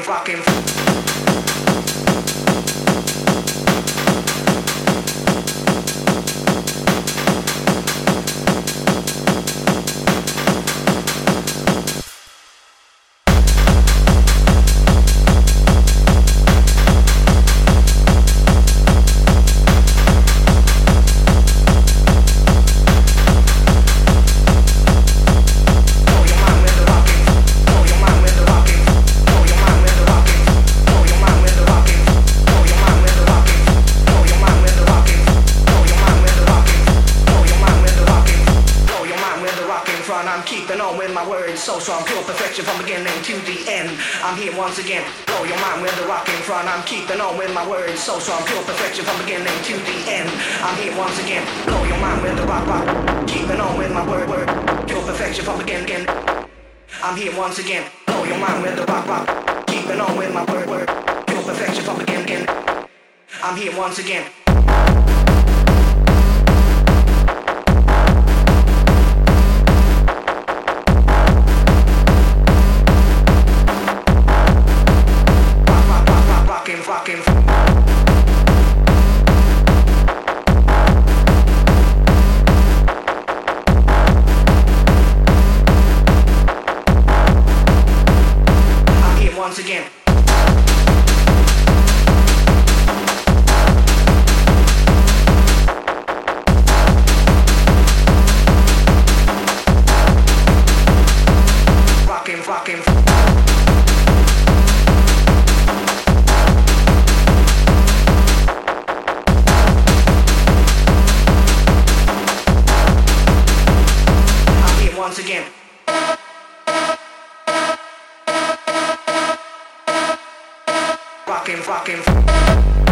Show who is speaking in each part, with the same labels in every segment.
Speaker 1: fucking, fucking. Beginning to the end. I'm here once again. Blow your mind with the rocking. Front, I'm keeping on with my words so strong, pure perfection from beginning to the end. I'm here once again. Blow your mind with the rock, rock. Keeping on with my word, word. Pure perfection from beginning. Again. I'm here once again. Blow your mind with the rock, rock. Keeping on with my word, word. Pure perfection from beginning. Again. I'm here once again. fucking, fucking.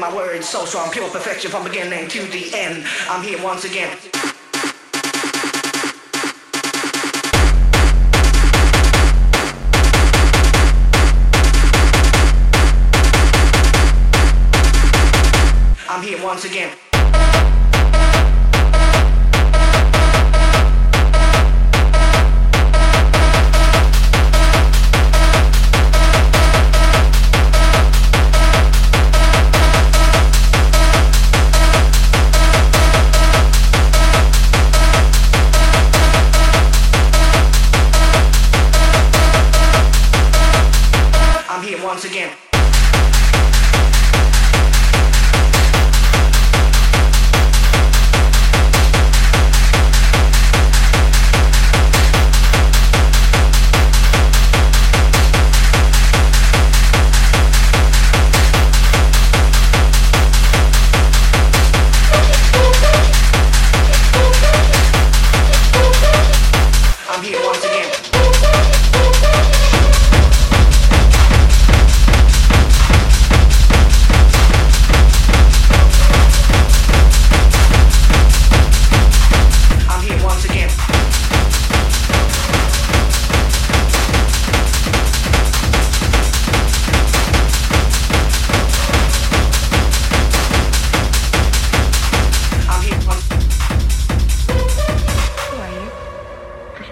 Speaker 1: my words so strong, pure perfection from beginning to the end. I'm here once again. I'm here once again. I'm here once again.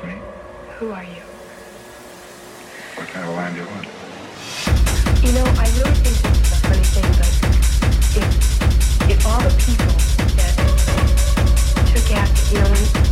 Speaker 1: me? Who are you? What kind of wine do you want? You know, I really think this is a funny thing, but if, if all the people that took after, you know,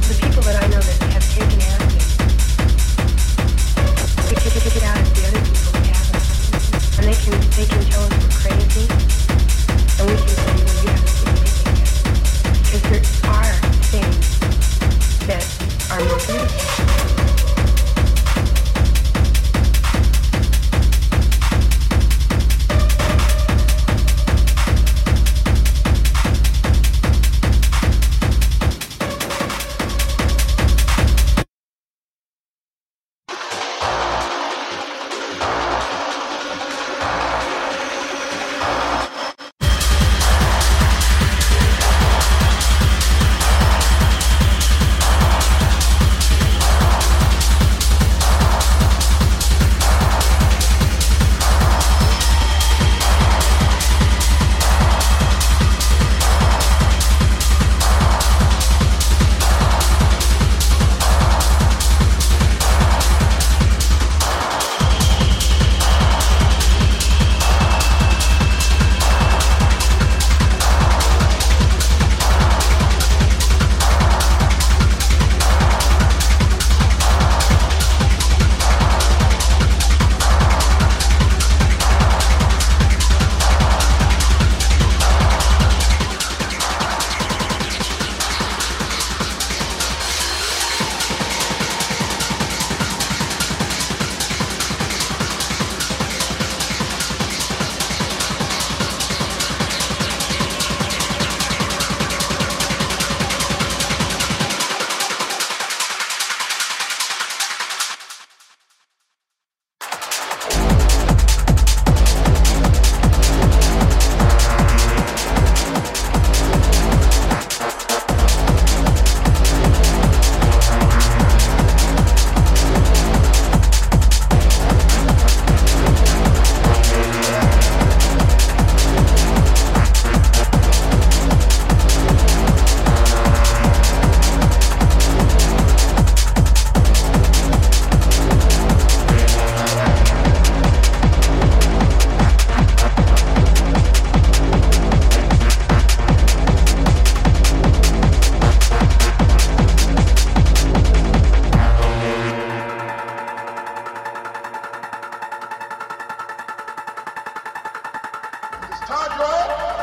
Speaker 1: Hard rock.